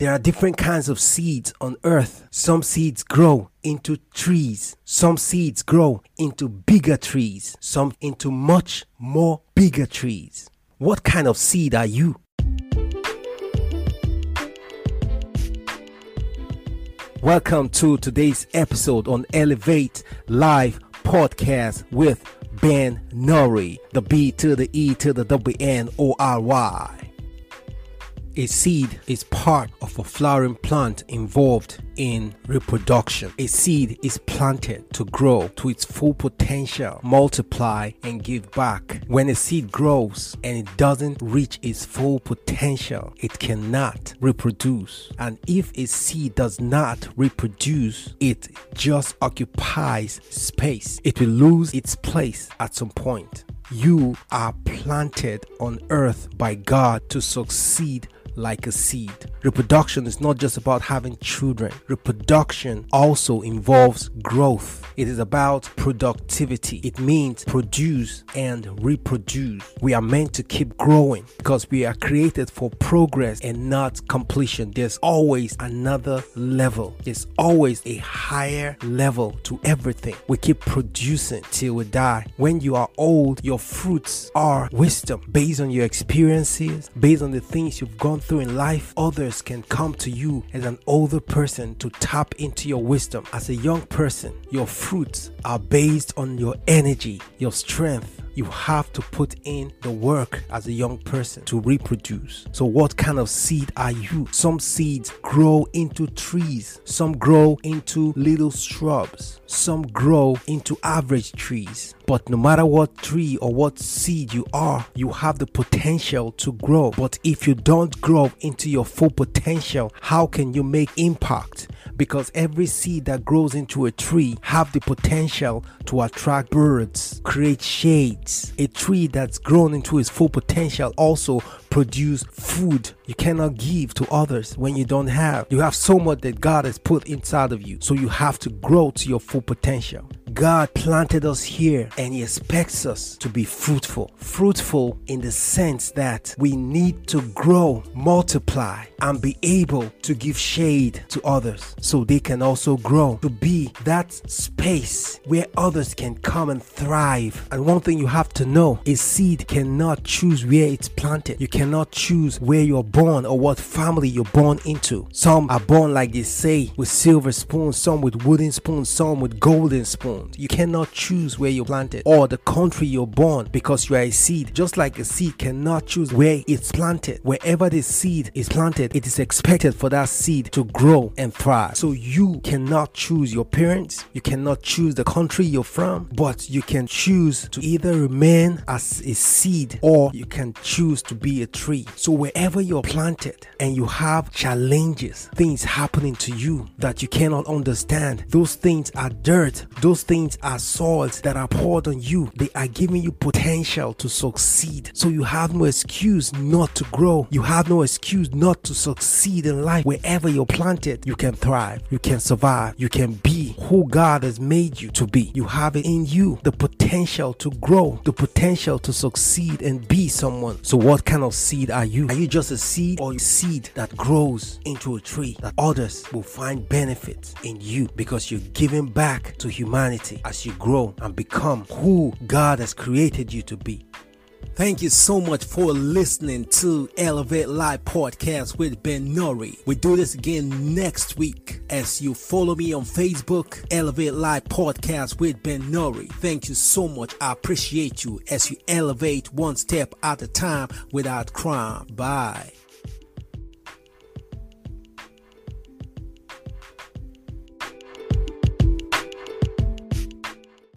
There are different kinds of seeds on earth. Some seeds grow into trees. Some seeds grow into bigger trees. Some into much more bigger trees. What kind of seed are you? Welcome to today's episode on Elevate Live Podcast with Ben Nori, the B to the E to the W N O R Y. A seed is part of a flowering plant involved in reproduction. A seed is planted to grow to its full potential, multiply, and give back. When a seed grows and it doesn't reach its full potential, it cannot reproduce. And if a seed does not reproduce, it just occupies space. It will lose its place at some point. You are planted on earth by God to succeed like a seed. Reproduction is not just about having children, reproduction also involves growth. It is about productivity. It means produce and reproduce. We are meant to keep growing because we are created for progress and not completion. There's always another level, there's always a higher level to everything. We keep producing till we die. When you are old, your fruits are wisdom based on your experiences, based on the things you've gone through in life, others can come to you as an older person to tap into your wisdom. As a young person, your fruits are based on your energy, your strength, you have to put in the work as a young person to reproduce. So, what kind of seed are you? Some seeds grow into trees, some grow into little shrubs, some grow into average trees. But no matter what tree or what seed you are, you have the potential to grow. But if you don't grow into your full potential, how can you make impact? Because every seed that grows into a tree have the potential to attract birds, create shades. A tree that's grown into its full potential also produce food you cannot give to others when you don't have. You have so much that God has put inside of you. So you have to grow to your full potential. God planted us here and He expects us to be fruitful. Fruitful in the sense that we need to grow, multiply, and be able to give shade to others so they can also grow. To be that space where others can come and thrive. And one thing you have to know is seed cannot choose where it's planted. You cannot choose where you're born or what family you're born into. Some are born, like they say, with silver spoons, some with wooden spoons, some with golden spoons. You cannot choose where you're planted or the country you're born because you are a seed. Just like a seed cannot choose where it's planted. Wherever the seed is planted, it is expected for that seed to grow and thrive. So you cannot choose your parents, you cannot choose the country you're from, but you can choose to either remain as a seed or you can choose to be a tree. So wherever you're planted and you have challenges, things happening to you that you cannot understand, those things are dirt. Those things are soils that are poured on you. They are giving you potential to succeed. So you have no excuse not to grow. You have no excuse not to succeed in life. Wherever you're planted, you can thrive. You can survive. You can be who God has made you to be. You have it in you the potential to grow, the potential to succeed and be someone. So, what kind of seed are you? Are you just a seed or a seed that grows into a tree that others will find benefits in you because you're giving back to humanity as you grow and become who God has created you to be? Thank you so much for listening to Elevate Live Podcast with Ben Nori. We do this again next week as you follow me on Facebook, Elevate Live Podcast with Ben Nori. Thank you so much. I appreciate you as you elevate one step at a time without crime. Bye.